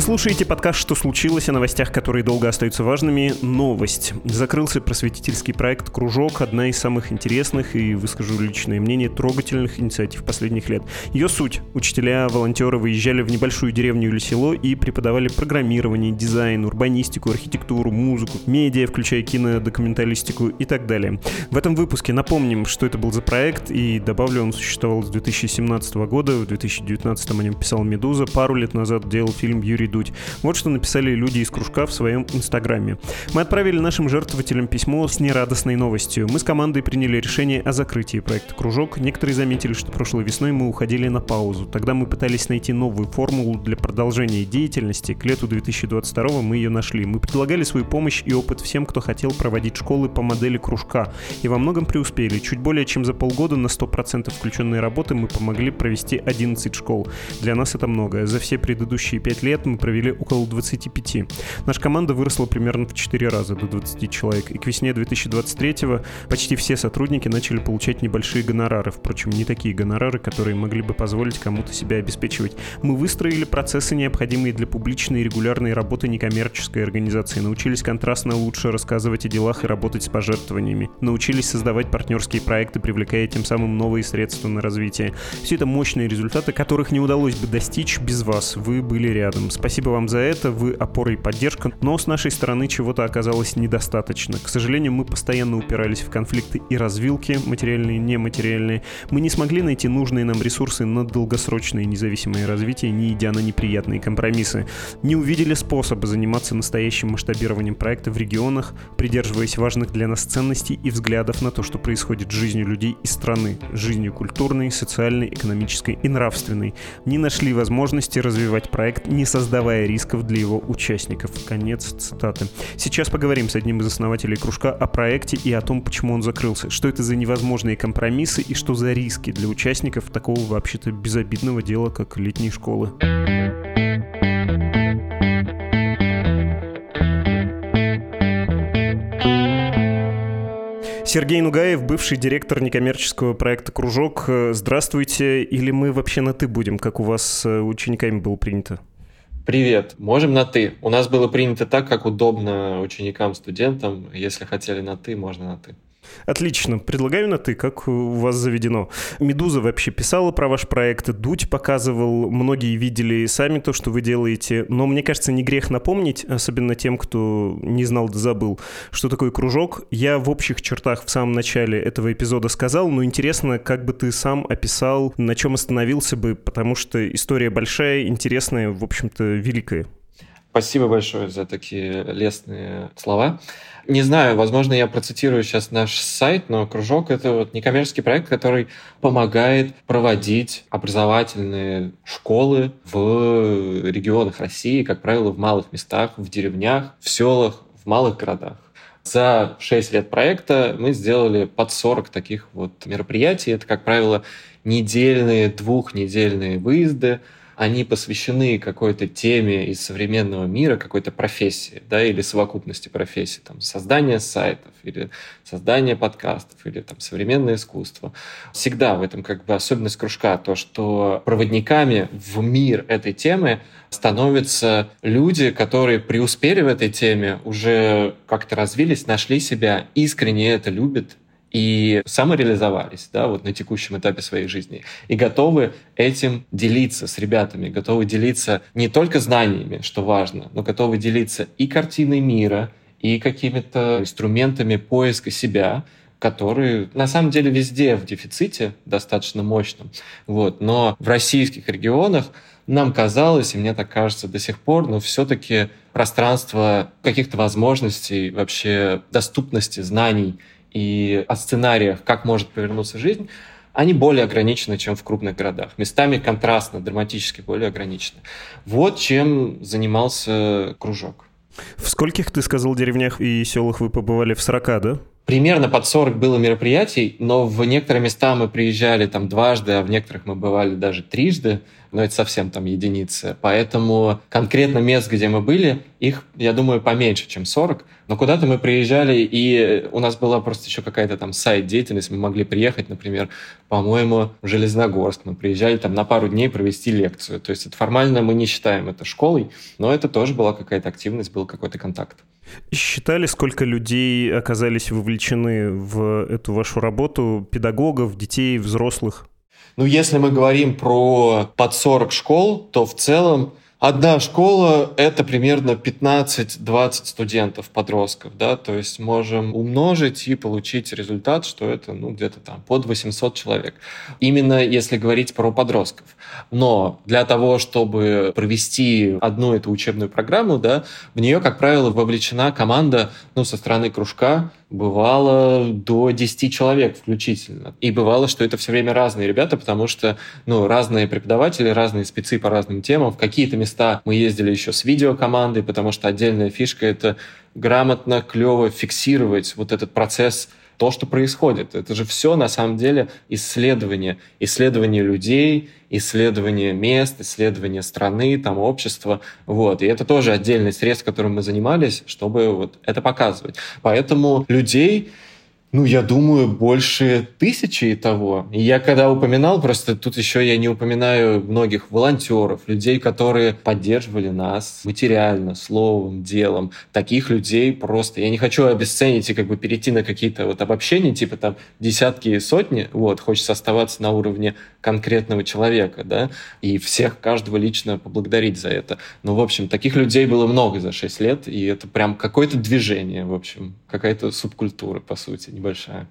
Вы слушаете подкаст «Что случилось?» о новостях, которые долго остаются важными. Новость. Закрылся просветительский проект «Кружок», одна из самых интересных и, выскажу личное мнение, трогательных инициатив последних лет. Ее суть. Учителя, волонтеры выезжали в небольшую деревню или село и преподавали программирование, дизайн, урбанистику, архитектуру, музыку, медиа, включая кино, документалистику и так далее. В этом выпуске напомним, что это был за проект, и добавлю, он существовал с 2017 года, в 2019 о нем писал «Медуза», пару лет назад делал фильм «Юрий Дудь». Вот что написали люди из кружка в своем инстаграме. Мы отправили нашим жертвователям письмо с нерадостной новостью. Мы с командой приняли решение о закрытии проекта «Кружок». Некоторые заметили, что прошлой весной мы уходили на паузу. Тогда мы пытались найти новую формулу для продолжения деятельности. К лету 2022 мы ее нашли. Мы предлагали свою помощь и опыт всем, кто хотел проводить школы по модели кружка. И во многом преуспели. Чуть более чем за полгода на 100% включенной работы мы помогли провести 11 школ. Для нас это много. За все предыдущие 5 лет мы провели около 25. Наша команда выросла примерно в 4 раза, до 20 человек. И к весне 2023 почти все сотрудники начали получать небольшие гонорары. Впрочем, не такие гонорары, которые могли бы позволить кому-то себя обеспечивать. Мы выстроили процессы, необходимые для публичной и регулярной работы некоммерческой организации. Научились контрастно лучше рассказывать о делах и работать с пожертвованиями. Научились создавать партнерские проекты, привлекая тем самым новые средства на развитие. Все это мощные результаты, которых не удалось бы достичь без вас. Вы были рядом. Спасибо вам за это, вы опора и поддержка, но с нашей стороны чего-то оказалось недостаточно. К сожалению, мы постоянно упирались в конфликты и развилки, материальные и нематериальные. Мы не смогли найти нужные нам ресурсы на долгосрочное независимое развитие, не идя на неприятные компромиссы. Не увидели способа заниматься настоящим масштабированием проекта в регионах, придерживаясь важных для нас ценностей и взглядов на то, что происходит с жизнью людей и страны, жизнью культурной, социальной, экономической и нравственной. Не нашли возможности развивать проект, не создавая рисков для его участников. Конец цитаты. Сейчас поговорим с одним из основателей кружка о проекте и о том, почему он закрылся, что это за невозможные компромиссы и что за риски для участников такого вообще-то безобидного дела, как летние школы. Сергей Нугаев, бывший директор некоммерческого проекта «Кружок». Здравствуйте. Или мы вообще на «ты» будем, как у вас с учениками было принято? Привет, можем на «ты». У нас было принято так, как удобно ученикам, студентам. Если хотели на «ты», можно на «ты». Отлично. Предлагаю на «ты», как у вас заведено. «Медуза» вообще писала про ваш проект, Дудь показывал, многие видели сами то, что вы делаете, но мне кажется, не грех напомнить, особенно тем, кто не знал да забыл, что такое кружок. Я в общих чертах в самом начале этого эпизода сказал, но интересно, как бы ты сам описал, на чем остановился бы, потому что история большая, интересная, в общем-то, великая. Спасибо большое за такие лестные слова. Не знаю, возможно, я процитирую сейчас наш сайт, но «Кружок» — это вот некоммерческий проект, который помогает проводить образовательные школы в регионах России, как правило, в малых местах, в деревнях, в селах, в малых городах. За 6 лет проекта мы сделали под 40 таких вот мероприятий. Это, как правило, недельные, двухнедельные выезды – они посвящены какой-то теме из современного мира, какой-то профессии, да, или совокупности профессий, там, создание сайтов, или создание подкастов, или там современное искусство. Всегда в этом как бы особенность кружка, то, что проводниками в мир этой темы становятся люди, которые преуспели в этой теме, уже как-то развились, нашли себя, искренне это любят, и самореализовались да, вот на текущем этапе своей жизни и готовы этим делиться с ребятами, готовы делиться не только знаниями, что важно, но готовы делиться и картиной мира, и какими-то инструментами поиска себя, которые на самом деле везде в дефиците достаточно мощном. Вот. Но в российских регионах нам казалось, и мне так кажется до сих пор, но все-таки пространство каких-то возможностей, вообще доступности знаний и о сценариях, как может повернуться жизнь, они более ограничены, чем в крупных городах. Местами контрастно, драматически более ограничены. Вот чем занимался кружок. В скольких, ты сказал, деревнях и селах вы побывали? В 40, да? примерно под 40 было мероприятий, но в некоторые места мы приезжали там дважды, а в некоторых мы бывали даже трижды но это совсем там единицы. Поэтому конкретно мест, где мы были, их, я думаю, поменьше, чем 40. Но куда-то мы приезжали, и у нас была просто еще какая-то там сайт-деятельность. Мы могли приехать, например, по-моему, в Железногорск. Мы приезжали там на пару дней провести лекцию. То есть это формально мы не считаем это школой, но это тоже была какая-то активность, был какой-то контакт. Считали, сколько людей оказались вовлечены в эту вашу работу, педагогов, детей, взрослых? Ну, если мы говорим про под 40 школ, то в целом Одна школа — это примерно 15-20 студентов, подростков, да, то есть можем умножить и получить результат, что это, ну, где-то там под 800 человек. Именно если говорить про подростков. Но для того, чтобы провести одну эту учебную программу, да, в нее, как правило, вовлечена команда, ну, со стороны кружка, бывало до 10 человек включительно. И бывало, что это все время разные ребята, потому что ну, разные преподаватели, разные спецы по разным темам. В какие-то места мы ездили еще с видеокомандой, потому что отдельная фишка — это грамотно, клево фиксировать вот этот процесс то, что происходит. Это же все на самом деле исследование. Исследование людей, исследование мест, исследование страны, там, общества. Вот. И это тоже отдельный средств, которым мы занимались, чтобы вот это показывать. Поэтому людей ну, я думаю, больше тысячи и того. И я когда упоминал, просто тут еще я не упоминаю многих волонтеров, людей, которые поддерживали нас материально, словом, делом. Таких людей просто... Я не хочу обесценить и как бы перейти на какие-то вот обобщения, типа там десятки и сотни. Вот, хочется оставаться на уровне конкретного человека, да, и всех, каждого лично поблагодарить за это. Но, в общем, таких людей было много за 6 лет, и это прям какое-то движение, в общем, какая-то субкультура, по сути, небольшая.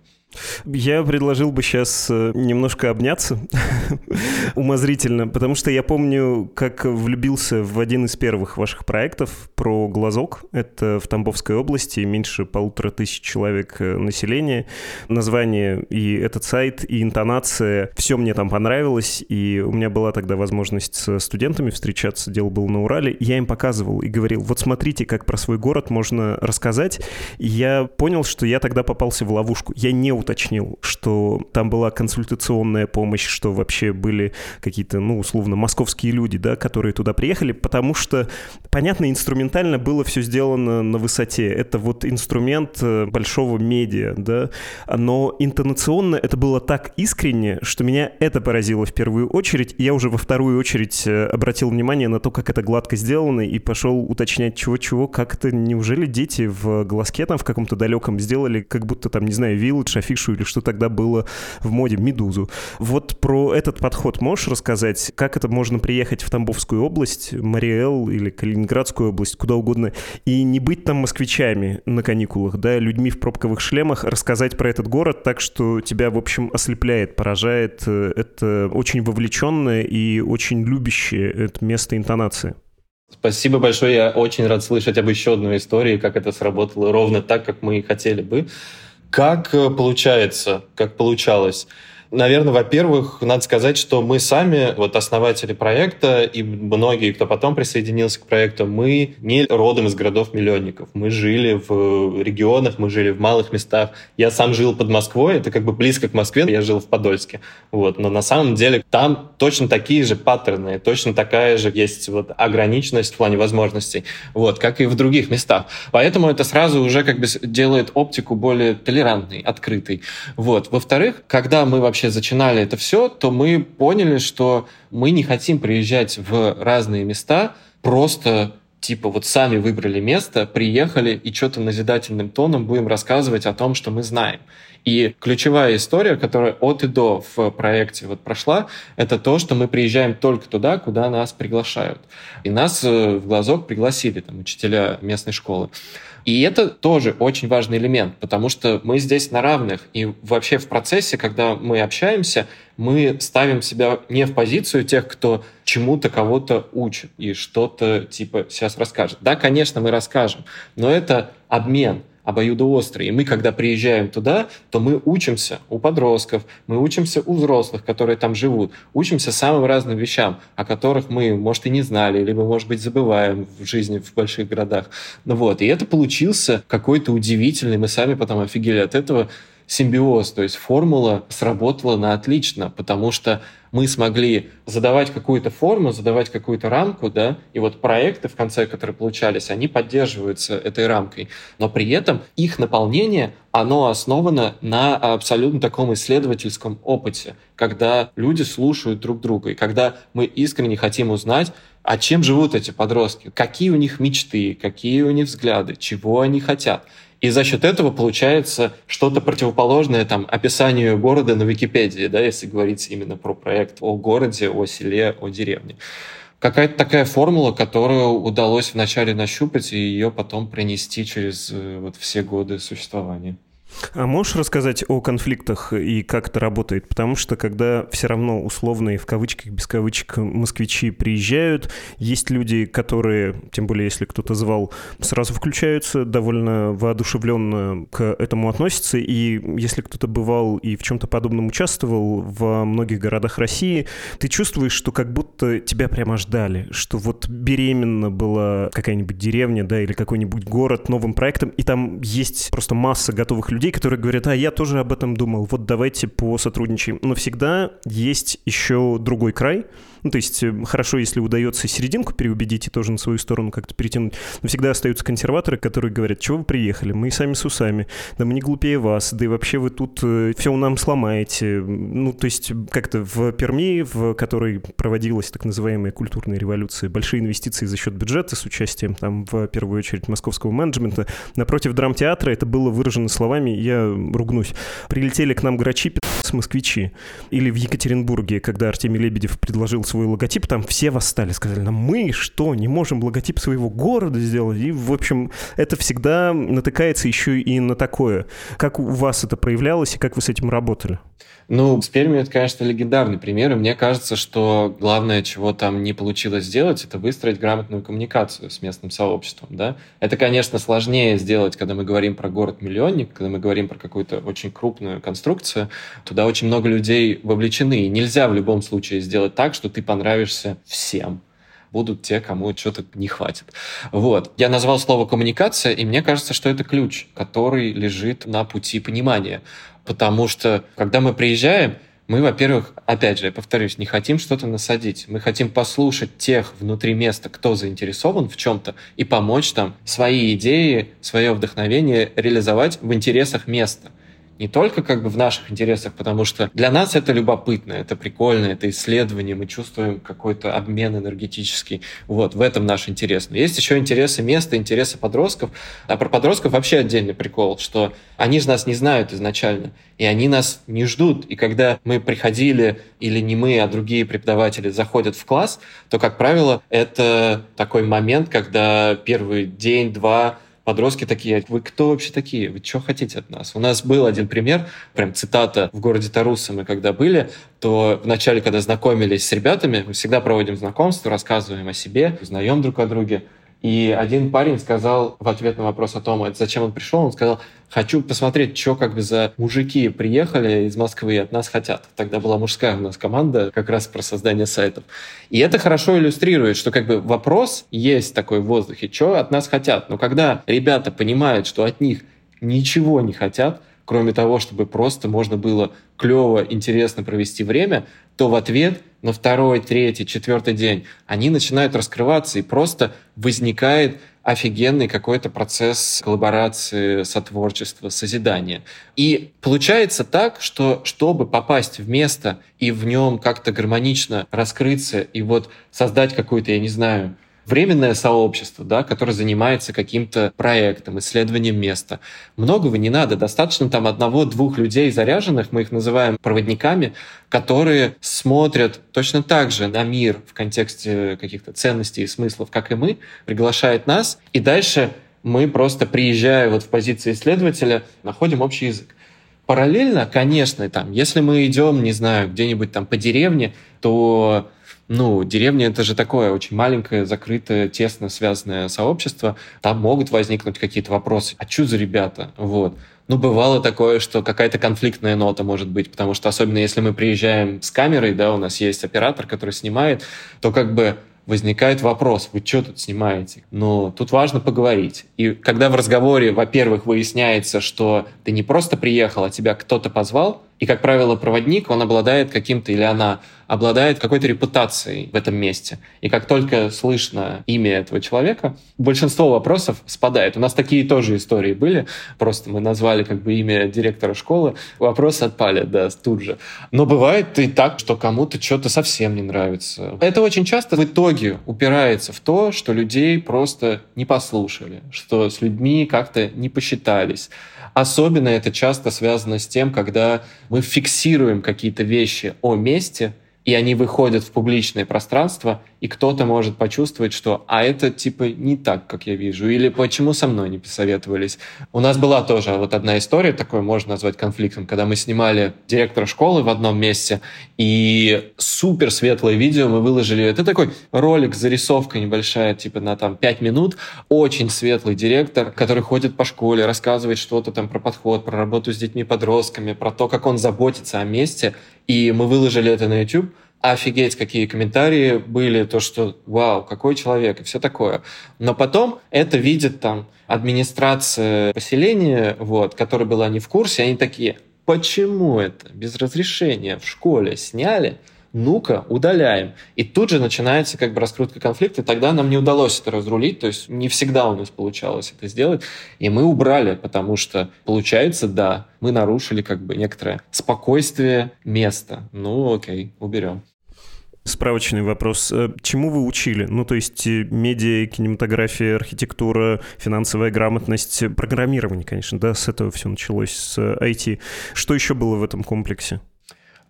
Я предложил бы сейчас э, немножко обняться умозрительно, потому что я помню, как влюбился в один из первых ваших проектов про глазок. Это в Тамбовской области, меньше полутора тысяч человек э, населения. Название и этот сайт, и интонация, все мне там понравилось, и у меня была тогда возможность с студентами встречаться, дело было на Урале. Я им показывал и говорил, вот смотрите, как про свой город можно рассказать. И я понял, что я тогда попался в ловушку. Я не уточнил, что там была консультационная помощь, что вообще были какие-то, ну, условно, московские люди, да, которые туда приехали, потому что, понятно, инструментально было все сделано на высоте. Это вот инструмент э, большого медиа, да, но интонационно это было так искренне, что меня это поразило в первую очередь, и я уже во вторую очередь э, обратил внимание на то, как это гладко сделано, и пошел уточнять чего-чего, как это, неужели дети в глазке там в каком-то далеком сделали, как будто там, не знаю, Village афишу или что тогда было в моде, Медузу. Вот про этот подход можешь рассказать? Как это можно приехать в Тамбовскую область, Мариэл или Калининградскую область, куда угодно, и не быть там москвичами на каникулах, да, людьми в пробковых шлемах, рассказать про этот город так, что тебя, в общем, ослепляет, поражает. Это очень вовлеченное и очень любящее это место интонации. Спасибо большое. Я очень рад слышать об еще одной истории, как это сработало ровно так, как мы и хотели бы. Как э, получается, как получалось? Наверное, во-первых, надо сказать, что мы сами, вот основатели проекта и многие, кто потом присоединился к проекту, мы не родом из городов-миллионников. Мы жили в регионах, мы жили в малых местах. Я сам жил под Москвой, это как бы близко к Москве, я жил в Подольске. Вот. Но на самом деле там точно такие же паттерны, точно такая же есть вот ограниченность в плане возможностей, вот, как и в других местах. Поэтому это сразу уже как бы делает оптику более толерантной, открытой. Вот. Во-вторых, когда мы вообще вообще зачинали это все, то мы поняли, что мы не хотим приезжать в разные места просто типа вот сами выбрали место, приехали и что-то назидательным тоном будем рассказывать о том, что мы знаем. И ключевая история, которая от и до в проекте вот прошла, это то, что мы приезжаем только туда, куда нас приглашают. И нас э, в глазок пригласили там учителя местной школы. И это тоже очень важный элемент, потому что мы здесь на равных. И вообще в процессе, когда мы общаемся, мы ставим себя не в позицию тех, кто чему-то кого-то учит и что-то типа сейчас расскажет. Да, конечно, мы расскажем, но это обмен обоюдоострый. И мы, когда приезжаем туда, то мы учимся у подростков, мы учимся у взрослых, которые там живут, учимся самым разным вещам, о которых мы, может, и не знали, либо, может быть, забываем в жизни в больших городах. Ну вот, и это получился какой-то удивительный, мы сами потом офигели от этого, симбиоз, то есть формула сработала на отлично, потому что мы смогли задавать какую-то форму, задавать какую-то рамку, да, и вот проекты в конце, которые получались, они поддерживаются этой рамкой, но при этом их наполнение, оно основано на абсолютно таком исследовательском опыте, когда люди слушают друг друга, и когда мы искренне хотим узнать, а чем живут эти подростки, какие у них мечты, какие у них взгляды, чего они хотят. И за счет этого получается что-то противоположное там, описанию города на Википедии, да, если говорить именно про проект о городе, о селе, о деревне. Какая-то такая формула, которую удалось вначале нащупать и ее потом принести через э, вот все годы существования. А можешь рассказать о конфликтах и как это работает? Потому что когда все равно условные, в кавычках, без кавычек, москвичи приезжают, есть люди, которые, тем более если кто-то звал, сразу включаются, довольно воодушевленно к этому относятся. И если кто-то бывал и в чем-то подобном участвовал во многих городах России, ты чувствуешь, что как будто тебя прямо ждали, что вот беременна была какая-нибудь деревня, да, или какой-нибудь город новым проектом, и там есть просто масса готовых людей, людей, которые говорят, а я тоже об этом думал, вот давайте посотрудничаем. Но всегда есть еще другой край, ну, то есть э, хорошо, если удается серединку переубедить и тоже на свою сторону как-то перетянуть. Но всегда остаются консерваторы, которые говорят, чего вы приехали, мы сами с усами, да мы не глупее вас, да и вообще вы тут э, все нам сломаете. Ну, то есть как-то в Перми, в которой проводилась так называемая культурная революция, большие инвестиции за счет бюджета с участием там в первую очередь московского менеджмента, напротив драмтеатра это было выражено словами, я ругнусь, прилетели к нам грачи, москвичи. Или в Екатеринбурге, когда Артемий Лебедев предложил свой логотип, там все восстали, сказали, нам мы что, не можем логотип своего города сделать? И, в общем, это всегда натыкается еще и на такое. Как у вас это проявлялось и как вы с этим работали? Ну, с Пермью это, конечно, легендарный пример, и мне кажется, что главное, чего там не получилось сделать, это выстроить грамотную коммуникацию с местным сообществом, да. Это, конечно, сложнее сделать, когда мы говорим про город-миллионник, когда мы говорим про какую-то очень крупную конструкцию, туда очень много людей вовлечены, и нельзя в любом случае сделать так, что ты понравишься всем будут те, кому что-то не хватит. Вот. Я назвал слово коммуникация, и мне кажется, что это ключ, который лежит на пути понимания потому что когда мы приезжаем, мы, во-первых, опять же, я повторюсь, не хотим что-то насадить. Мы хотим послушать тех внутри места, кто заинтересован в чем-то, и помочь там свои идеи, свое вдохновение реализовать в интересах места не только как бы в наших интересах, потому что для нас это любопытно, это прикольно, это исследование, мы чувствуем какой-то обмен энергетический. Вот, в этом наш интерес. Но есть еще интересы места, интересы подростков. А про подростков вообще отдельный прикол, что они же нас не знают изначально, и они нас не ждут. И когда мы приходили, или не мы, а другие преподаватели заходят в класс, то, как правило, это такой момент, когда первый день, два подростки такие, вы кто вообще такие? Вы что хотите от нас? У нас был один пример, прям цитата в городе Тарусы мы когда были, то вначале, когда знакомились с ребятами, мы всегда проводим знакомство, рассказываем о себе, узнаем друг о друге. И один парень сказал в ответ на вопрос о том, зачем он пришел, он сказал, хочу посмотреть, что как бы за мужики приехали из Москвы и от нас хотят. Тогда была мужская у нас команда как раз про создание сайтов. И это хорошо иллюстрирует, что как бы вопрос есть такой в воздухе, что от нас хотят. Но когда ребята понимают, что от них ничего не хотят, кроме того, чтобы просто можно было клево, интересно провести время, то в ответ на второй, третий, четвертый день они начинают раскрываться, и просто возникает офигенный какой-то процесс коллаборации, сотворчества, созидания. И получается так, что чтобы попасть в место и в нем как-то гармонично раскрыться и вот создать какую-то, я не знаю, временное сообщество, да, которое занимается каким-то проектом, исследованием места. Многого не надо, достаточно там одного-двух людей заряженных, мы их называем проводниками, которые смотрят точно так же на мир в контексте каких-то ценностей и смыслов, как и мы, приглашает нас, и дальше мы просто, приезжая вот в позиции исследователя, находим общий язык. Параллельно, конечно, там, если мы идем, не знаю, где-нибудь там по деревне, то ну, деревня это же такое очень маленькое, закрытое, тесно связанное сообщество. Там могут возникнуть какие-то вопросы. А что за ребята? Вот. Ну, бывало такое, что какая-то конфликтная нота может быть, потому что особенно если мы приезжаем с камерой, да, у нас есть оператор, который снимает, то как бы возникает вопрос, вы что тут снимаете? Но тут важно поговорить. И когда в разговоре, во-первых, выясняется, что ты не просто приехал, а тебя кто-то позвал, и, как правило, проводник, он обладает каким-то, или она обладает какой-то репутацией в этом месте. И как только слышно имя этого человека, большинство вопросов спадает. У нас такие тоже истории были. Просто мы назвали как бы имя директора школы. Вопросы отпали, да, тут же. Но бывает и так, что кому-то что-то совсем не нравится. Это очень часто в итоге упирается в то, что людей просто не послушали, что с людьми как-то не посчитались. Особенно это часто связано с тем, когда мы фиксируем какие-то вещи о месте, и они выходят в публичное пространство, и кто-то может почувствовать, что «а это типа не так, как я вижу», или «почему со мной не посоветовались». У нас была тоже вот одна история, такое можно назвать конфликтом, когда мы снимали директора школы в одном месте, и супер светлое видео мы выложили. Это такой ролик, зарисовка небольшая, типа на там 5 минут, очень светлый директор, который ходит по школе, рассказывает что-то там про подход, про работу с детьми-подростками, про то, как он заботится о месте, и мы выложили это на YouTube, офигеть, какие комментарии были, то, что вау, какой человек и все такое. Но потом это видит там администрация поселения, вот, которая была не в курсе, они такие, почему это без разрешения в школе сняли, ну-ка, удаляем. И тут же начинается как бы раскрутка конфликта, и тогда нам не удалось это разрулить, то есть не всегда у нас получалось это сделать, и мы убрали, потому что, получается, да, мы нарушили как бы некоторое спокойствие места. Ну, окей, уберем. Справочный вопрос. Э, чему вы учили? Ну, то есть э, медиа, кинематография, архитектура, финансовая грамотность, программирование, конечно, да, с этого все началось, с IT. Что еще было в этом комплексе?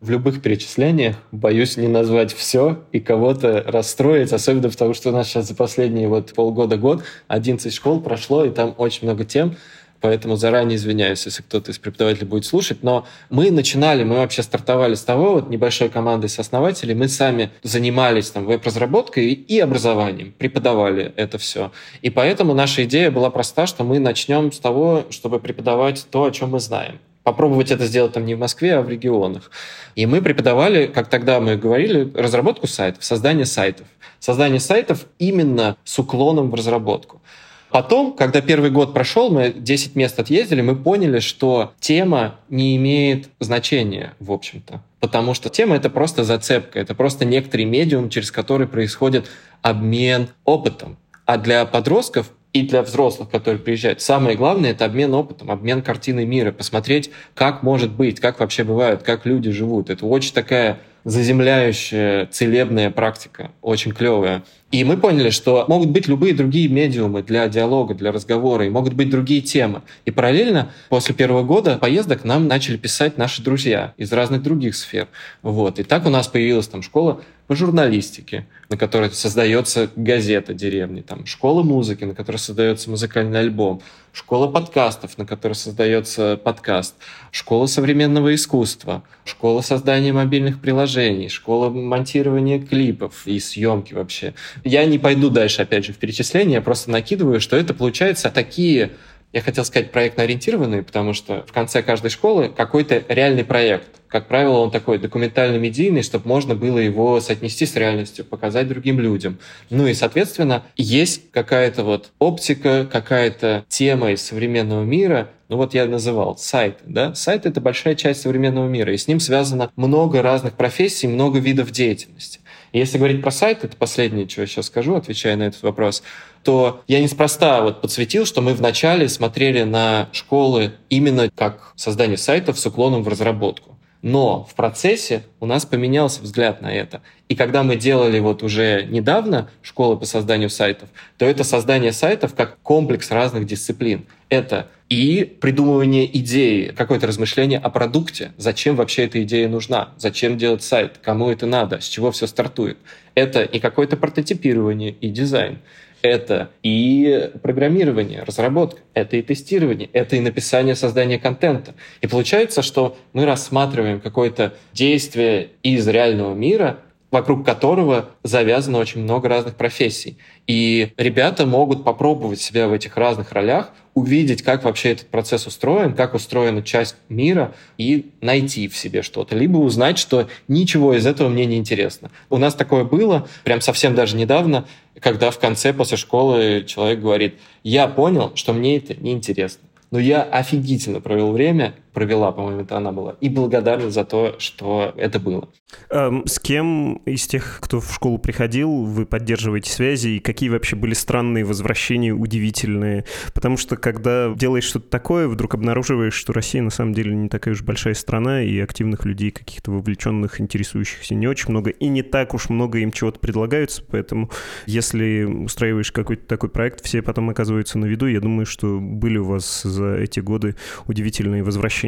В любых перечислениях. Боюсь не назвать все и кого-то расстроить, особенно потому, что у нас сейчас за последние вот полгода-год 11 школ прошло, и там очень много тем, поэтому заранее извиняюсь, если кто-то из преподавателей будет слушать, но мы начинали, мы вообще стартовали с того, вот небольшой командой сооснователей, мы сами занимались там веб-разработкой и образованием, преподавали это все. И поэтому наша идея была проста, что мы начнем с того, чтобы преподавать то, о чем мы знаем попробовать это сделать там не в Москве, а в регионах. И мы преподавали, как тогда мы говорили, разработку сайтов, создание сайтов. Создание сайтов именно с уклоном в разработку. Потом, когда первый год прошел, мы 10 мест отъездили, мы поняли, что тема не имеет значения, в общем-то. Потому что тема — это просто зацепка, это просто некоторый медиум, через который происходит обмен опытом. А для подростков и для взрослых, которые приезжают. Самое главное — это обмен опытом, обмен картиной мира, посмотреть, как может быть, как вообще бывает, как люди живут. Это очень такая заземляющая, целебная практика, очень клевая. И мы поняли, что могут быть любые другие медиумы для диалога, для разговора, и могут быть другие темы. И параллельно после первого года поездок нам начали писать наши друзья из разных других сфер. Вот. И так у нас появилась там школа по журналистике, на которой создается газета деревни, там, школа музыки, на которой создается музыкальный альбом, школа подкастов, на которой создается подкаст, школа современного искусства, школа создания мобильных приложений, школа монтирования клипов и съемки вообще. Я не пойду дальше, опять же, в перечисление, я просто накидываю, что это получается такие я хотел сказать проектно-ориентированные, потому что в конце каждой школы какой-то реальный проект. Как правило, он такой документально-медийный, чтобы можно было его соотнести с реальностью, показать другим людям. Ну и, соответственно, есть какая-то вот оптика, какая-то тема из современного мира, ну вот я называл сайт, да? Сайт — это большая часть современного мира, и с ним связано много разных профессий, много видов деятельности. Если говорить про сайт, это последнее, что я сейчас скажу, отвечая на этот вопрос, то я неспроста вот подсветил, что мы вначале смотрели на школы именно как создание сайтов с уклоном в разработку. Но в процессе у нас поменялся взгляд на это. И когда мы делали вот уже недавно школы по созданию сайтов, то это создание сайтов как комплекс разных дисциплин. Это и придумывание идеи, какое-то размышление о продукте, зачем вообще эта идея нужна, зачем делать сайт, кому это надо, с чего все стартует. Это и какое-то прототипирование, и дизайн. Это и программирование, разработка, это и тестирование, это и написание, создание контента. И получается, что мы рассматриваем какое-то действие из реального мира вокруг которого завязано очень много разных профессий. И ребята могут попробовать себя в этих разных ролях, увидеть, как вообще этот процесс устроен, как устроена часть мира, и найти в себе что-то. Либо узнать, что ничего из этого мне не интересно. У нас такое было, прям совсем даже недавно, когда в конце после школы человек говорит, я понял, что мне это неинтересно. Но я офигительно провел время, провела, по-моему, это она была, и благодарна за то, что это было. Эм, с кем из тех, кто в школу приходил, вы поддерживаете связи, и какие вообще были странные возвращения, удивительные? Потому что, когда делаешь что-то такое, вдруг обнаруживаешь, что Россия на самом деле не такая уж большая страна, и активных людей, каких-то вовлеченных, интересующихся не очень много, и не так уж много им чего-то предлагаются, поэтому если устраиваешь какой-то такой проект, все потом оказываются на виду. Я думаю, что были у вас за эти годы удивительные возвращения.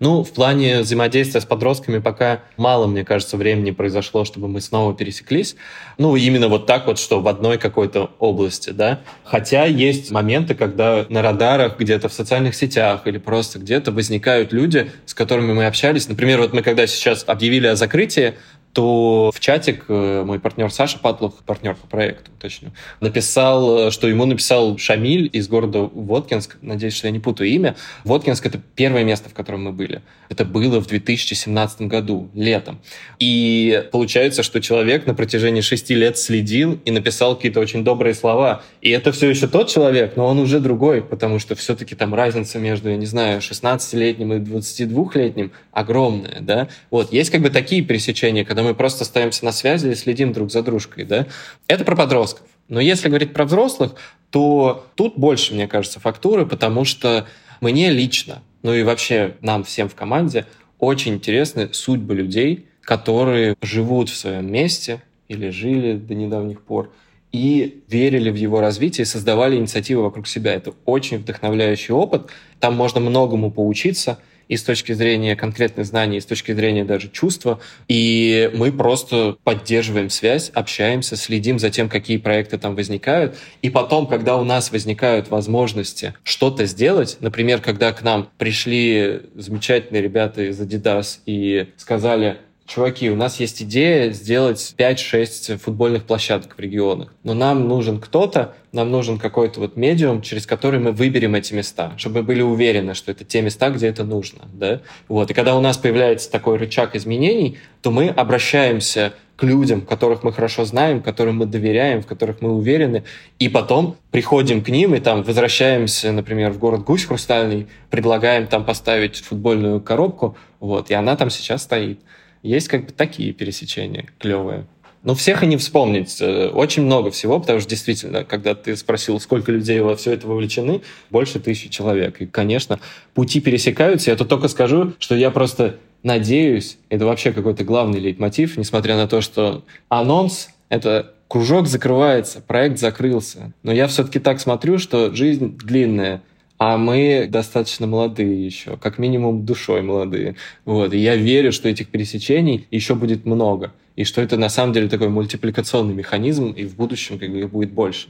Ну, в плане взаимодействия с подростками пока мало, мне кажется, времени произошло, чтобы мы снова пересеклись. Ну, именно вот так вот, что в одной какой-то области, да. Хотя есть моменты, когда на радарах, где-то в социальных сетях или просто где-то возникают люди, с которыми мы общались. Например, вот мы когда сейчас объявили о закрытии, то в чатик э, мой партнер Саша Патлов, партнер по проекту, точно, написал, что ему написал Шамиль из города Воткинск, надеюсь, что я не путаю имя. Воткинск — это первое место, в котором мы были. Это было в 2017 году, летом. И получается, что человек на протяжении шести лет следил и написал какие-то очень добрые слова. И это все еще тот человек, но он уже другой, потому что все-таки там разница между, я не знаю, 16-летним и 22-летним огромная, да. Вот, есть как бы такие пересечения, когда мы просто остаемся на связи и следим друг за дружкой, да. Это про подростков. Но если говорить про взрослых, то тут больше, мне кажется, фактуры, потому что мне лично, ну и вообще нам всем в команде очень интересны судьбы людей, которые живут в своем месте или жили до недавних пор, и верили в его развитие, создавали инициативы вокруг себя. Это очень вдохновляющий опыт. Там можно многому поучиться – и с точки зрения конкретных знаний, и с точки зрения даже чувства. И мы просто поддерживаем связь, общаемся, следим за тем, какие проекты там возникают. И потом, когда у нас возникают возможности что-то сделать, например, когда к нам пришли замечательные ребята из Adidas и сказали, чуваки, у нас есть идея сделать 5-6 футбольных площадок в регионах, но нам нужен кто-то, нам нужен какой-то вот медиум, через который мы выберем эти места, чтобы мы были уверены, что это те места, где это нужно, да? Вот. И когда у нас появляется такой рычаг изменений, то мы обращаемся к людям, которых мы хорошо знаем, которым мы доверяем, в которых мы уверены, и потом приходим к ним и там возвращаемся, например, в город Гусь Хрустальный, предлагаем там поставить футбольную коробку, вот, и она там сейчас стоит. Есть как бы такие пересечения клевые. Но всех и не вспомнить. Э, очень много всего, потому что действительно, когда ты спросил, сколько людей во все это вовлечены, больше тысячи человек. И, конечно, пути пересекаются. Я тут только скажу, что я просто надеюсь, это вообще какой-то главный лейтмотив, несмотря на то, что анонс — это кружок закрывается, проект закрылся. Но я все-таки так смотрю, что жизнь длинная — а мы достаточно молодые еще, как минимум душой молодые. Вот. И я верю, что этих пересечений еще будет много, и что это на самом деле такой мультипликационный механизм, и в будущем как бы их будет больше.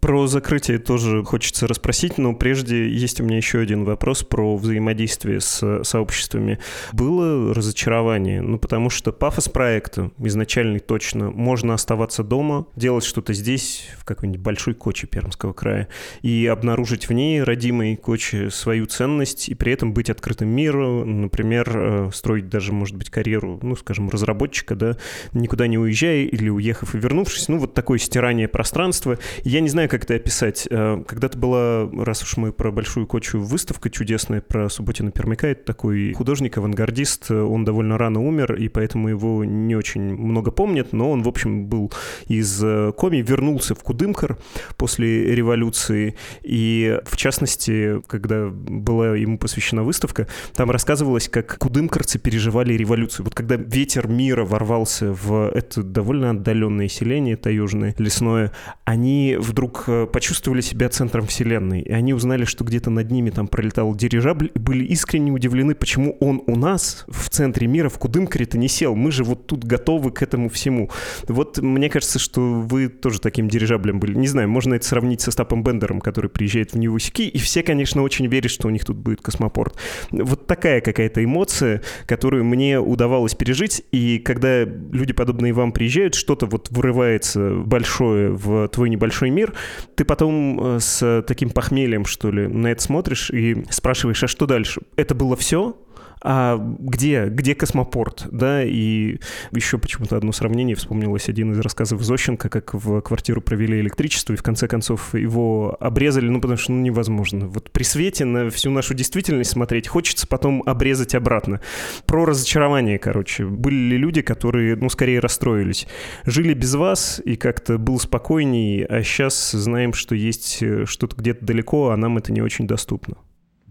Про закрытие тоже хочется расспросить, но прежде есть у меня еще один вопрос про взаимодействие с сообществами. Было разочарование? Ну, потому что пафос проекта изначальный точно. Можно оставаться дома, делать что-то здесь, в какой-нибудь большой коче Пермского края, и обнаружить в ней, родимой коче, свою ценность, и при этом быть открытым миру, например, э, строить даже, может быть, карьеру, ну, скажем, разработчика, да, никуда не уезжая или уехав и вернувшись, ну, вот такое стирание пространства. Я не знаю, как это описать. Э, когда-то была, раз уж мы про Большую Кочу, выставка чудесная про Субботина Пермяка. Это такой художник, авангардист. Он довольно рано умер, и поэтому его не очень много помнят, но он, в общем, был из э, Коми, вернулся в Кудымкар после революции. И, в частности, когда была ему посвящена выставка, там рассказывалось, как кудымкарцы переживали революцию. Вот когда ветер мира ворвался в это довольно отдаленное селение таежное, лесное, они вдруг э, почувствовали себя центром вселенной, и они узнали, что где-то над ними там пролетал дирижабль, и были искренне удивлены, почему он у нас в центре мира в Кудымкаре-то не сел. Мы же вот тут готовы к этому всему. Вот мне кажется, что вы тоже таким дирижаблем были. Не знаю, можно это сравнить со Стапом Бендером, который приезжает в Нью-Сики, и все, конечно, очень верят, что у них тут будет космопорт. Вот такая какая-то эмоция, которую мне удавалось пережить, и когда люди, подобные вам, приезжают, что-то вот вырывается большое в твой небольшой мир, ты потом э, с таким похмельем, что ли, на это смотришь и спрашиваешь, а что дальше? Это было все? А где, где космопорт, да, и еще почему-то одно сравнение вспомнилось один из рассказов Зощенко, как в квартиру провели электричество, и в конце концов его обрезали, ну, потому что ну, невозможно. Вот при свете на всю нашу действительность смотреть хочется потом обрезать обратно. Про разочарование, короче. Были ли люди, которые, ну, скорее расстроились? Жили без вас, и как-то был спокойней, а сейчас знаем, что есть э, что-то где-то далеко, а нам это не очень доступно.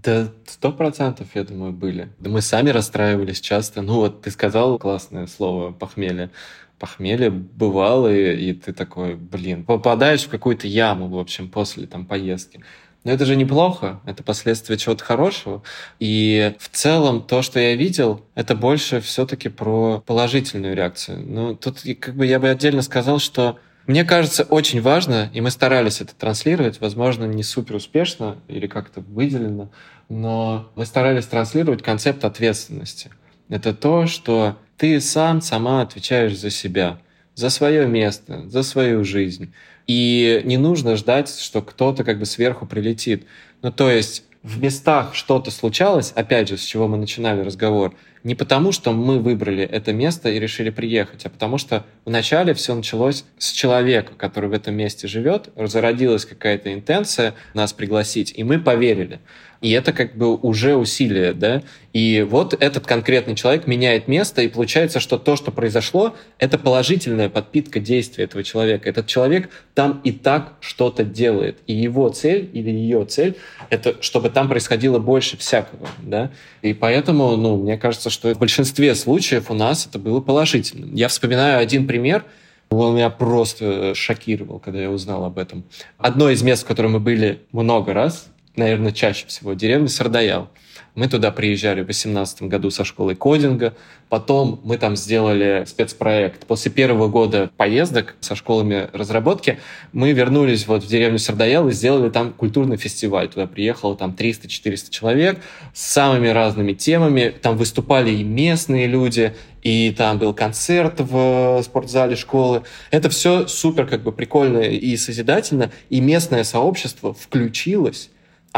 Да, сто процентов, я думаю, были. Да мы сами расстраивались часто. Ну вот ты сказал классное слово «похмелье». Похмелье бывало, и, и ты такой, блин, попадаешь в какую-то яму, в общем, после там поездки. Но это же неплохо, это последствия чего-то хорошего. И в целом то, что я видел, это больше все-таки про положительную реакцию. Ну, тут как бы я бы отдельно сказал, что мне кажется, очень важно, и мы старались это транслировать, возможно, не супер успешно или как-то выделено, но мы старались транслировать концепт ответственности. Это то, что ты сам, сама отвечаешь за себя, за свое место, за свою жизнь. И не нужно ждать, что кто-то как бы сверху прилетит. Ну, то есть в местах что-то случалось, опять же, с чего мы начинали разговор, не потому, что мы выбрали это место и решили приехать, а потому что вначале все началось с человека, который в этом месте живет, зародилась какая-то интенция нас пригласить, и мы поверили. И это как бы уже усилие, да. И вот этот конкретный человек меняет место, и получается, что то, что произошло, это положительная подпитка действия этого человека. Этот человек там и так что-то делает. И его цель или ее цель — это чтобы там происходило больше всякого, да. И поэтому, ну, мне кажется, что в большинстве случаев у нас это было положительно. Я вспоминаю один пример, он меня просто шокировал, когда я узнал об этом. Одно из мест, в котором мы были много раз, наверное, чаще всего, деревня Сардаял. Мы туда приезжали в 2018 году со школой кодинга. Потом мы там сделали спецпроект. После первого года поездок со школами разработки мы вернулись вот в деревню Сардаял и сделали там культурный фестиваль. Туда приехало там 300-400 человек с самыми разными темами. Там выступали и местные люди, и там был концерт в спортзале школы. Это все супер как бы прикольно и созидательно. И местное сообщество включилось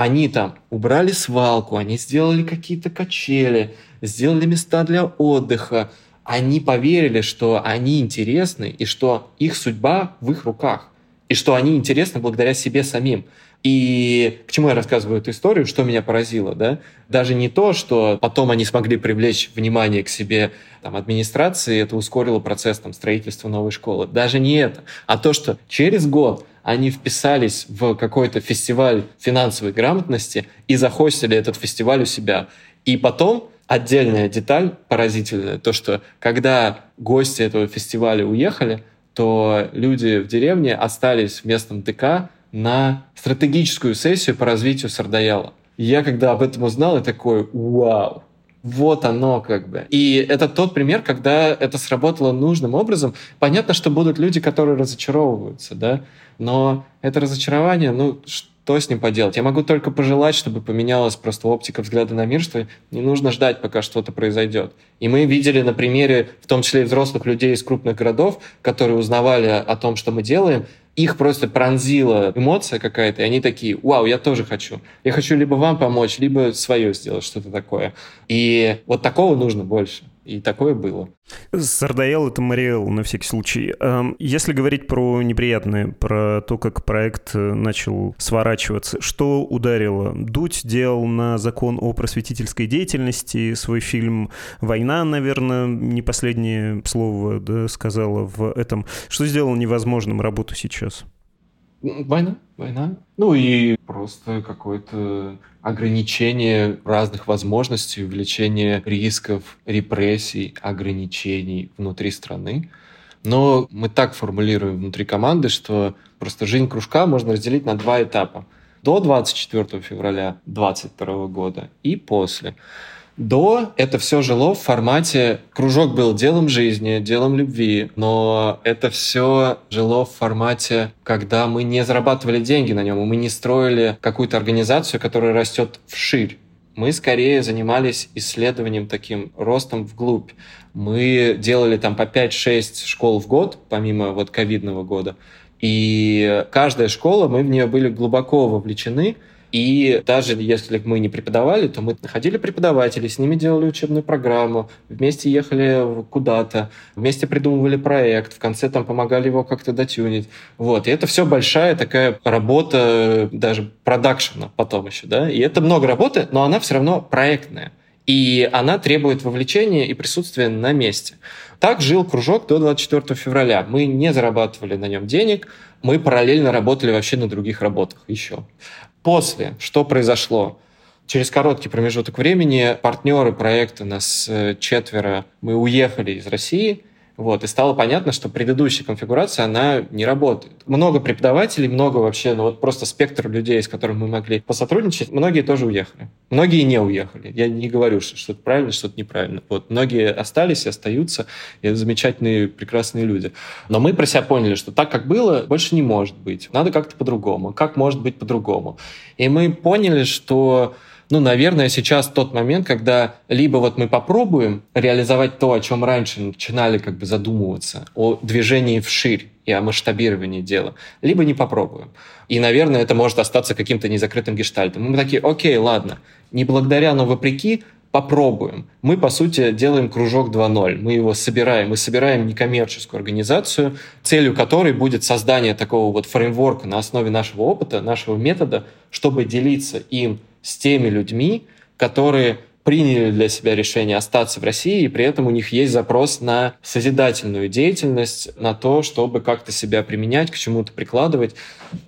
они там убрали свалку, они сделали какие-то качели, сделали места для отдыха. Они поверили, что они интересны и что их судьба в их руках. И что они интересны благодаря себе самим. И к чему я рассказываю эту историю, что меня поразило, да? Даже не то, что потом они смогли привлечь внимание к себе там, администрации, это ускорило процесс там, строительства новой школы. Даже не это, а то, что через год они вписались в какой-то фестиваль финансовой грамотности и захостили этот фестиваль у себя. И потом отдельная деталь поразительная, то, что когда гости этого фестиваля уехали, то люди в деревне остались в местном ДК на стратегическую сессию по развитию Сардаяла. Я когда об этом узнал, я такой, вау, вот оно как бы. И это тот пример, когда это сработало нужным образом. Понятно, что будут люди, которые разочаровываются, да, но это разочарование, ну, что с ним поделать? Я могу только пожелать, чтобы поменялась просто оптика взгляда на мир, что не нужно ждать, пока что-то произойдет. И мы видели на примере, в том числе и взрослых людей из крупных городов, которые узнавали о том, что мы делаем, их просто пронзила эмоция какая-то, и они такие, вау, я тоже хочу. Я хочу либо вам помочь, либо свое сделать, что-то такое. И вот такого нужно больше. И такое было. Сардаэл — это Мариэл, на всякий случай. Эм, если говорить про неприятное, про то, как проект э, начал сворачиваться, что ударило? Дудь делал на закон о просветительской деятельности свой фильм «Война», наверное, не последнее слово да, сказала в этом. Что сделало невозможным работу сейчас? Война, война. Ну и просто какое-то ограничение разных возможностей, увеличение рисков, репрессий, ограничений внутри страны. Но мы так формулируем внутри команды, что просто жизнь кружка можно разделить на два этапа. До 24 февраля 2022 года и после. До это все жило в формате кружок был делом жизни, делом любви, но это все жило в формате, когда мы не зарабатывали деньги на нем, мы не строили какую-то организацию, которая растет вширь. Мы скорее занимались исследованием таким, ростом вглубь. Мы делали там по 5-6 школ в год, помимо вот ковидного года. И каждая школа, мы в нее были глубоко вовлечены – и даже если мы не преподавали, то мы находили преподавателей, с ними делали учебную программу, вместе ехали куда-то, вместе придумывали проект, в конце там помогали его как-то дотюнить. Вот. И это все большая такая работа, даже продакшена потом еще, да. И это много работы, но она все равно проектная. И она требует вовлечения и присутствия на месте. Так жил кружок до 24 февраля. Мы не зарабатывали на нем денег, мы параллельно работали вообще на других работах еще. После, что произошло? Через короткий промежуток времени партнеры проекта, нас э, четверо, мы уехали из России – вот, и стало понятно, что предыдущая конфигурация, она не работает. Много преподавателей, много вообще, ну вот просто спектр людей, с которыми мы могли посотрудничать, многие тоже уехали. Многие не уехали. Я не говорю, что что-то правильно, что-то неправильно. Вот, многие остались и остаются, и замечательные, прекрасные люди. Но мы про себя поняли, что так, как было, больше не может быть. Надо как-то по-другому. Как может быть по-другому? И мы поняли, что ну, наверное, сейчас тот момент, когда либо вот мы попробуем реализовать то, о чем раньше начинали как бы задумываться, о движении вширь и о масштабировании дела, либо не попробуем. И, наверное, это может остаться каким-то незакрытым гештальтом. Мы такие, окей, ладно, не благодаря, но вопреки, попробуем. Мы, по сути, делаем кружок 2.0. Мы его собираем. Мы собираем некоммерческую организацию, целью которой будет создание такого вот фреймворка на основе нашего опыта, нашего метода, чтобы делиться им с теми людьми, которые приняли для себя решение остаться в России, и при этом у них есть запрос на созидательную деятельность, на то, чтобы как-то себя применять, к чему-то прикладывать.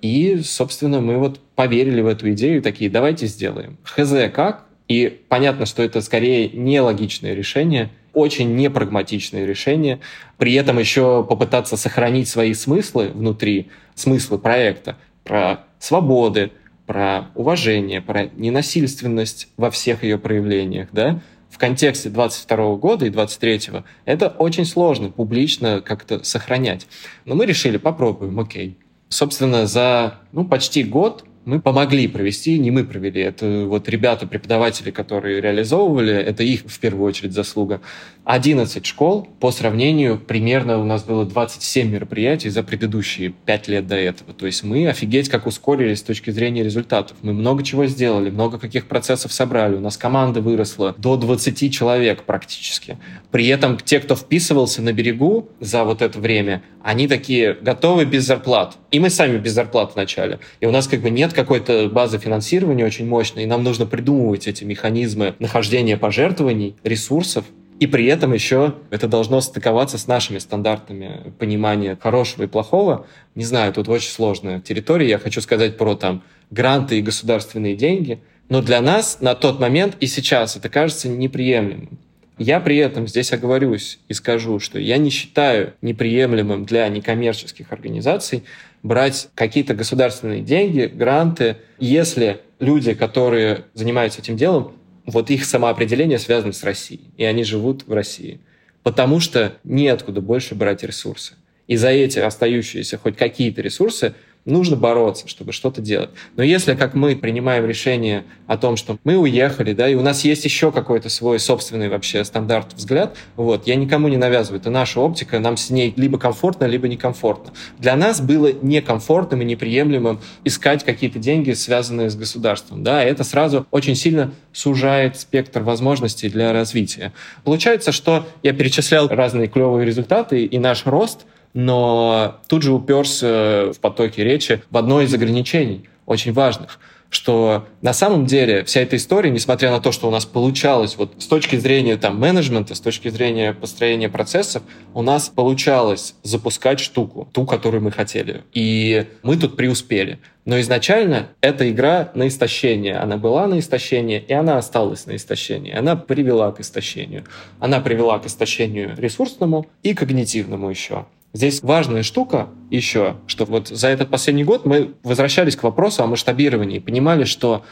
И, собственно, мы вот поверили в эту идею, такие, давайте сделаем. Хз как? И понятно, что это скорее нелогичное решение, очень непрагматичное решение. При этом еще попытаться сохранить свои смыслы внутри, смыслы проекта, про свободы, про уважение, про ненасильственность во всех ее проявлениях, да, в контексте 22 года и 23 это очень сложно публично как-то сохранять. Но мы решили, попробуем, окей. Собственно, за ну, почти год мы помогли провести, не мы провели, это вот ребята, преподаватели, которые реализовывали, это их в первую очередь заслуга. 11 школ, по сравнению, примерно у нас было 27 мероприятий за предыдущие 5 лет до этого. То есть мы офигеть как ускорились с точки зрения результатов. Мы много чего сделали, много каких процессов собрали. У нас команда выросла до 20 человек практически. При этом те, кто вписывался на берегу за вот это время, они такие готовы без зарплат. И мы сами без зарплат вначале. И у нас как бы нет какой-то базы финансирования очень мощной, и нам нужно придумывать эти механизмы нахождения пожертвований, ресурсов, и при этом еще это должно стыковаться с нашими стандартами понимания хорошего и плохого. Не знаю, тут очень сложная территория. Я хочу сказать про там гранты и государственные деньги. Но для нас на тот момент и сейчас это кажется неприемлемым. Я при этом здесь оговорюсь и скажу, что я не считаю неприемлемым для некоммерческих организаций брать какие-то государственные деньги, гранты, если люди, которые занимаются этим делом, вот их самоопределение связано с Россией, и они живут в России. Потому что неоткуда больше брать ресурсы. И за эти остающиеся хоть какие-то ресурсы нужно бороться, чтобы что-то делать. Но если, как мы, принимаем решение о том, что мы уехали, да, и у нас есть еще какой-то свой собственный вообще стандарт, взгляд, вот, я никому не навязываю, это наша оптика, нам с ней либо комфортно, либо некомфортно. Для нас было некомфортным и неприемлемым искать какие-то деньги, связанные с государством, да, это сразу очень сильно сужает спектр возможностей для развития. Получается, что я перечислял разные клевые результаты, и наш рост — но тут же уперся в потоке речи в одно из ограничений, очень важных, что на самом деле вся эта история, несмотря на то, что у нас получалось вот с точки зрения там менеджмента, с точки зрения построения процессов, у нас получалось запускать штуку, ту, которую мы хотели. И мы тут преуспели. Но изначально эта игра на истощение. Она была на истощение, и она осталась на истощении. Она привела к истощению. Она привела к истощению ресурсному и когнитивному еще. Здесь важная штука еще, что вот за этот последний год мы возвращались к вопросу о масштабировании, понимали, что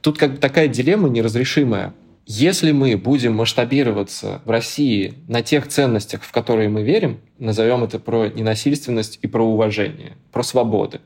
тут как бы такая дилемма неразрешимая. Если мы будем масштабироваться в России на тех ценностях, в которые мы верим, назовем это про ненасильственность и про уважение, про свободы,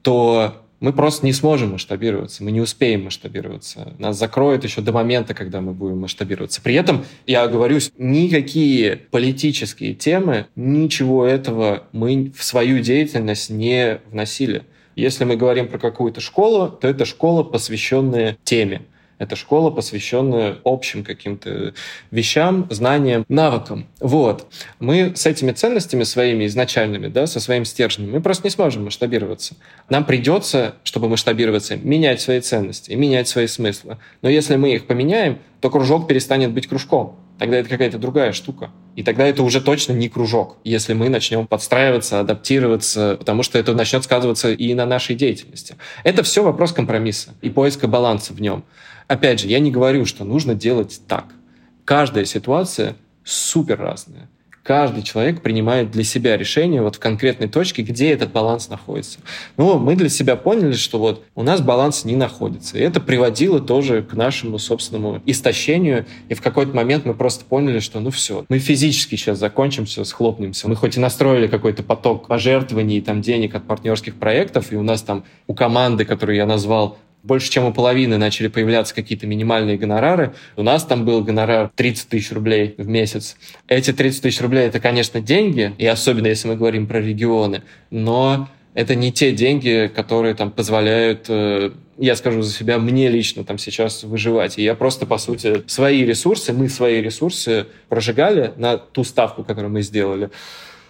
то мы просто не сможем масштабироваться, мы не успеем масштабироваться. Нас закроют еще до момента, когда мы будем масштабироваться. При этом, я говорю, никакие политические темы, ничего этого мы в свою деятельность не вносили. Если мы говорим про какую-то школу, то это школа, посвященная теме. Это школа, посвященная общим каким-то вещам, знаниям, навыкам. Вот. Мы с этими ценностями своими изначальными, да, со своим стержнем, мы просто не сможем масштабироваться. Нам придется, чтобы масштабироваться, менять свои ценности менять свои смыслы. Но если мы их поменяем, то кружок перестанет быть кружком. Тогда это какая-то другая штука. И тогда это уже точно не кружок, если мы начнем подстраиваться, адаптироваться, потому что это начнет сказываться и на нашей деятельности. Это все вопрос компромисса и поиска баланса в нем. Опять же, я не говорю, что нужно делать так. Каждая ситуация супер разная. Каждый человек принимает для себя решение вот в конкретной точке, где этот баланс находится. Но мы для себя поняли, что вот у нас баланс не находится. И это приводило тоже к нашему собственному истощению. И в какой-то момент мы просто поняли, что ну все, мы физически сейчас закончимся, схлопнемся. Мы хоть и настроили какой-то поток пожертвований, там денег от партнерских проектов, и у нас там у команды, которую я назвал больше чем у половины начали появляться какие-то минимальные гонорары. У нас там был гонорар 30 тысяч рублей в месяц. Эти 30 тысяч рублей — это, конечно, деньги, и особенно если мы говорим про регионы, но это не те деньги, которые там позволяют, э, я скажу за себя, мне лично там сейчас выживать. И я просто, по сути, свои ресурсы, мы свои ресурсы прожигали на ту ставку, которую мы сделали.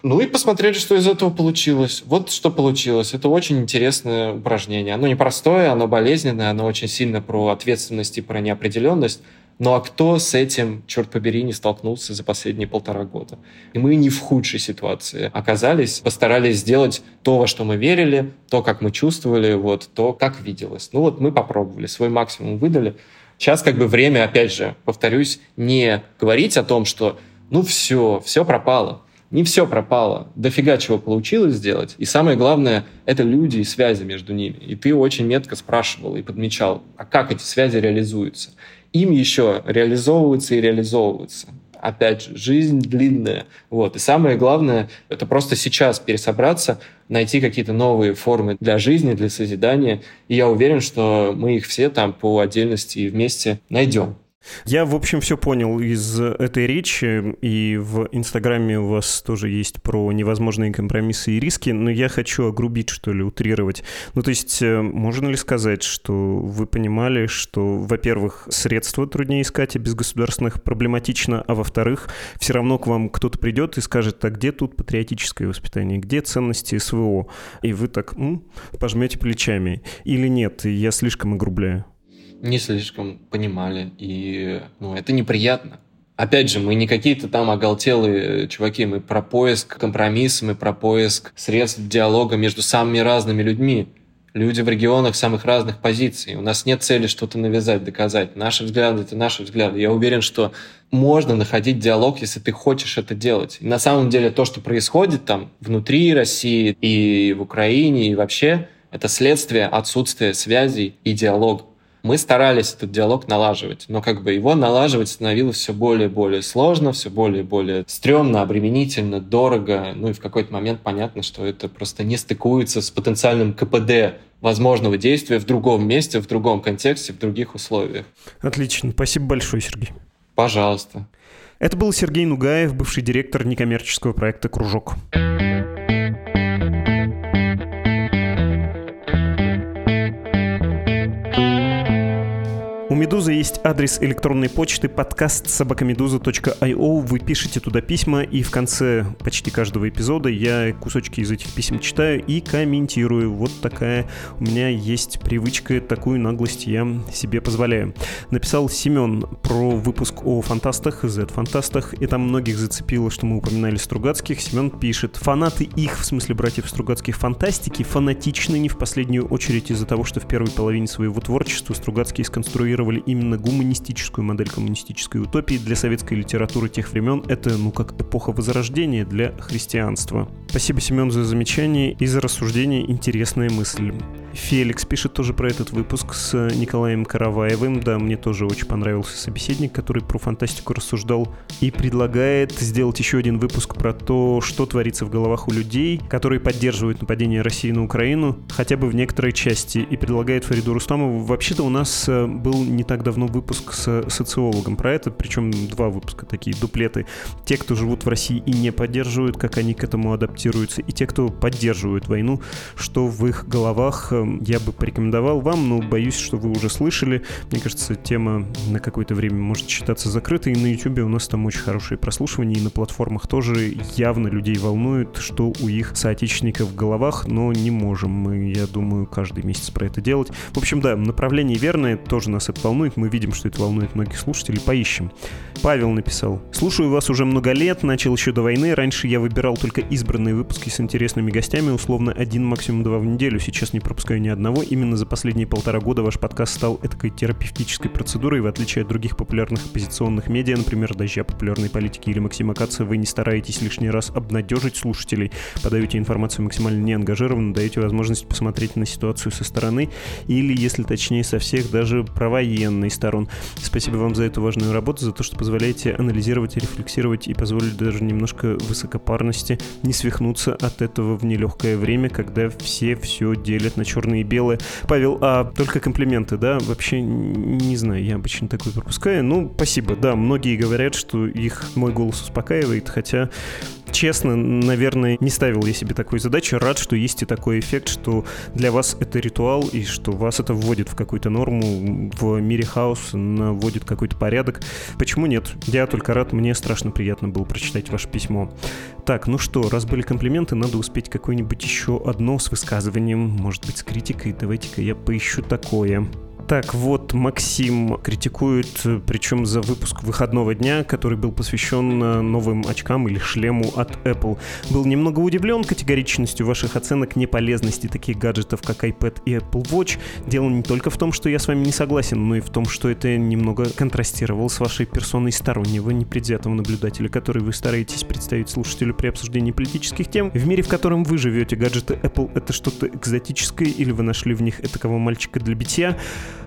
Ну и посмотрели, что из этого получилось. Вот что получилось. Это очень интересное упражнение. Оно непростое, оно болезненное, оно очень сильно про ответственность и про неопределенность. Ну а кто с этим, черт побери, не столкнулся за последние полтора года? И мы не в худшей ситуации оказались, постарались сделать то, во что мы верили, то, как мы чувствовали, вот, то, как виделось. Ну вот мы попробовали, свой максимум выдали. Сейчас как бы время, опять же, повторюсь, не говорить о том, что ну все, все пропало не все пропало. Дофига чего получилось сделать. И самое главное, это люди и связи между ними. И ты очень метко спрашивал и подмечал, а как эти связи реализуются. Им еще реализовываются и реализовываются. Опять же, жизнь длинная. Вот. И самое главное, это просто сейчас пересобраться, найти какие-то новые формы для жизни, для созидания. И я уверен, что мы их все там по отдельности и вместе найдем. Я, в общем, все понял из этой речи, и в Инстаграме у вас тоже есть про невозможные компромиссы и риски, но я хочу огрубить, что ли, утрировать. Ну, то есть, э, можно ли сказать, что вы понимали, что, во-первых, средства труднее искать, и без государственных проблематично, а во-вторых, все равно к вам кто-то придет и скажет, а где тут патриотическое воспитание, где ценности СВО? И вы так м, пожмете плечами. Или нет, я слишком огрубляю? Не слишком понимали, и ну, это неприятно. Опять же, мы не какие-то там оголтелые чуваки, мы про поиск компромисса, мы про поиск средств диалога между самыми разными людьми. Люди в регионах самых разных позиций. У нас нет цели что-то навязать, доказать. Наши взгляды — это наши взгляды. Я уверен, что можно находить диалог, если ты хочешь это делать. И на самом деле то, что происходит там внутри России и в Украине, и вообще, это следствие отсутствия связей и диалога мы старались этот диалог налаживать, но как бы его налаживать становилось все более и более сложно, все более и более стрёмно, обременительно, дорого, ну и в какой-то момент понятно, что это просто не стыкуется с потенциальным КПД возможного действия в другом месте, в другом контексте, в других условиях. Отлично. Спасибо большое, Сергей. Пожалуйста. Это был Сергей Нугаев, бывший директор некоммерческого проекта «Кружок». У Медузы есть адрес электронной почты подкаст собакамедуза.io. Вы пишете туда письма, и в конце почти каждого эпизода я кусочки из этих писем читаю и комментирую. Вот такая у меня есть привычка, такую наглость я себе позволяю. Написал Семен про выпуск о фантастах, Z-фантастах, и там многих зацепило, что мы упоминали Стругацких. Семен пишет, фанаты их, в смысле братьев Стругацких, фантастики, фанатичны не в последнюю очередь из-за того, что в первой половине своего творчества Стругацкие сконструировали сформулировали именно гуманистическую модель коммунистической утопии для советской литературы тех времен. Это, ну, как эпоха возрождения для христианства. Спасибо, Семен, за замечание и за рассуждение. Интересная мысль. Феликс пишет тоже про этот выпуск с Николаем Караваевым. Да, мне тоже очень понравился собеседник, который про фантастику рассуждал и предлагает сделать еще один выпуск про то, что творится в головах у людей, которые поддерживают нападение России на Украину, хотя бы в некоторой части, и предлагает Фариду Рустамову. Вообще-то у нас э, был не так давно выпуск с социологом про это, причем два выпуска такие, дуплеты. Те, кто живут в России и не поддерживают, как они к этому адаптируются, и те, кто поддерживают войну, что в их головах э, я бы порекомендовал вам, но боюсь, что вы уже слышали. Мне кажется, тема на какое-то время может считаться закрытой, и на YouTube у нас там очень хорошие прослушивания, и на платформах тоже явно людей волнует, что у их соотечественников в головах, но не можем мы, я думаю, каждый месяц про это делать. В общем, да, направление верное, тоже нас это волнует, мы видим, что это волнует многих слушателей, поищем. Павел написал. Слушаю вас уже много лет, начал еще до войны, раньше я выбирал только избранные выпуски с интересными гостями, условно один, максимум два в неделю, сейчас не пропускаю ни одного. Именно за последние полтора года ваш подкаст стал этакой терапевтической процедурой, в отличие от других популярных оппозиционных медиа, например, «Дождя популярной политики» или «Максима Каца», вы не стараетесь лишний раз обнадежить слушателей, подаете информацию максимально неангажированно, даете возможность посмотреть на ситуацию со стороны или, если точнее, со всех даже провоенной сторон. Спасибо вам за эту важную работу, за то, что позволяете анализировать, рефлексировать и позволить даже немножко высокопарности не свихнуться от этого в нелегкое время, когда все все делят на черные и белое. Павел, а только комплименты, да? Вообще не знаю, я обычно такой пропускаю. Ну, спасибо, да, многие говорят, что их мой голос успокаивает, хотя честно, наверное, не ставил я себе такой задачи. Рад, что есть и такой эффект, что для вас это ритуал, и что вас это вводит в какую-то норму в мире хаоса, наводит какой-то порядок. Почему нет? Я только рад, мне страшно приятно было прочитать ваше письмо. Так, ну что, раз были комплименты, надо успеть какое-нибудь еще одно с высказыванием, может быть, с критикой. Давайте-ка я поищу такое. Так вот, Максим критикует, причем за выпуск выходного дня, который был посвящен э, новым очкам или шлему от Apple. Был немного удивлен категоричностью ваших оценок неполезности таких гаджетов, как iPad и Apple Watch. Дело не только в том, что я с вами не согласен, но и в том, что это немного контрастировало с вашей персоной стороннего, непредвзятого наблюдателя, который вы стараетесь представить слушателю при обсуждении политических тем. В мире, в котором вы живете, гаджеты Apple — это что-то экзотическое, или вы нашли в них этакого мальчика для битья?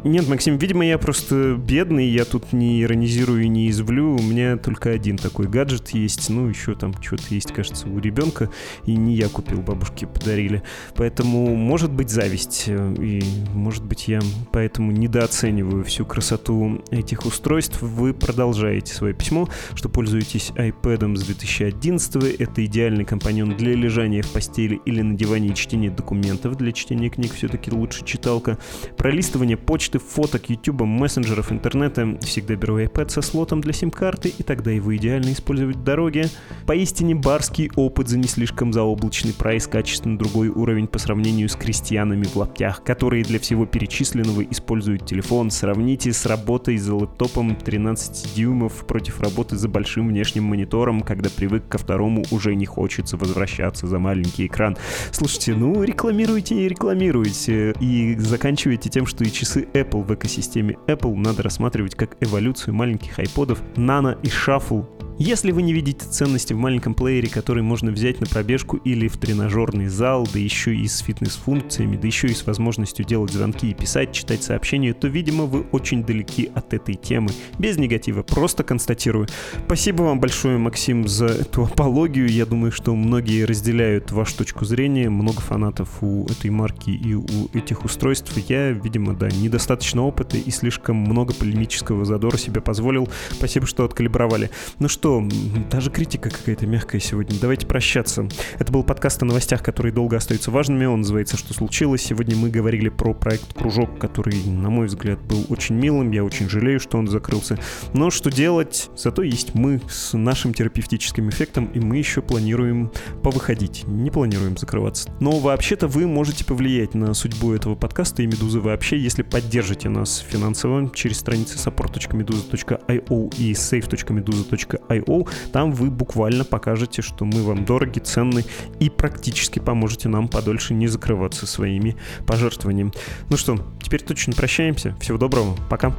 Нет, Максим, видимо, я просто бедный, я тут не иронизирую и не извлю. У меня только один такой гаджет есть. Ну, еще там что-то есть, кажется, у ребенка. И не я купил, бабушке подарили. Поэтому может быть зависть. И может быть я поэтому недооцениваю всю красоту этих устройств. Вы продолжаете свое письмо, что пользуетесь iPad с 2011 Это идеальный компаньон для лежания в постели или на диване и чтения документов. Для чтения книг все-таки лучше читалка. Пролистывание почты почты, фоток, ютуба, мессенджеров, интернета. Всегда беру iPad со слотом для сим-карты, и тогда его идеально использовать в дороге. Поистине барский опыт за не слишком заоблачный прайс, качественно другой уровень по сравнению с крестьянами в лаптях, которые для всего перечисленного используют телефон. Сравните с работой за лэптопом 13 дюймов против работы за большим внешним монитором, когда привык ко второму уже не хочется возвращаться за маленький экран. Слушайте, ну рекламируйте и рекламируйте. И заканчивайте тем, что и часы Apple в экосистеме Apple надо рассматривать как эволюцию маленьких iPod'ов Nano и Shuffle если вы не видите ценности в маленьком плеере, который можно взять на пробежку или в тренажерный зал, да еще и с фитнес-функциями, да еще и с возможностью делать звонки и писать, читать сообщения, то, видимо, вы очень далеки от этой темы. Без негатива, просто констатирую. Спасибо вам большое, Максим, за эту апологию. Я думаю, что многие разделяют вашу точку зрения. Много фанатов у этой марки и у этих устройств. Я, видимо, да, недостаточно опыта и слишком много полемического задора себе позволил. Спасибо, что откалибровали. Ну что, что, даже критика какая-то мягкая сегодня. Давайте прощаться. Это был подкаст о новостях, которые долго остаются важными. Он называется «Что случилось?». Сегодня мы говорили про проект «Кружок», который, на мой взгляд, был очень милым. Я очень жалею, что он закрылся. Но что делать? Зато есть мы с нашим терапевтическим эффектом, и мы еще планируем повыходить. Не планируем закрываться. Но вообще-то вы можете повлиять на судьбу этого подкаста и «Медузы» вообще, если поддержите нас финансово через страницы support.meduza.io и save.meduza.io IO. Там вы буквально покажете, что мы вам дороги, ценны и практически поможете нам подольше не закрываться своими пожертвованиями. Ну что, теперь точно прощаемся. Всего доброго. Пока.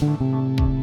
thank you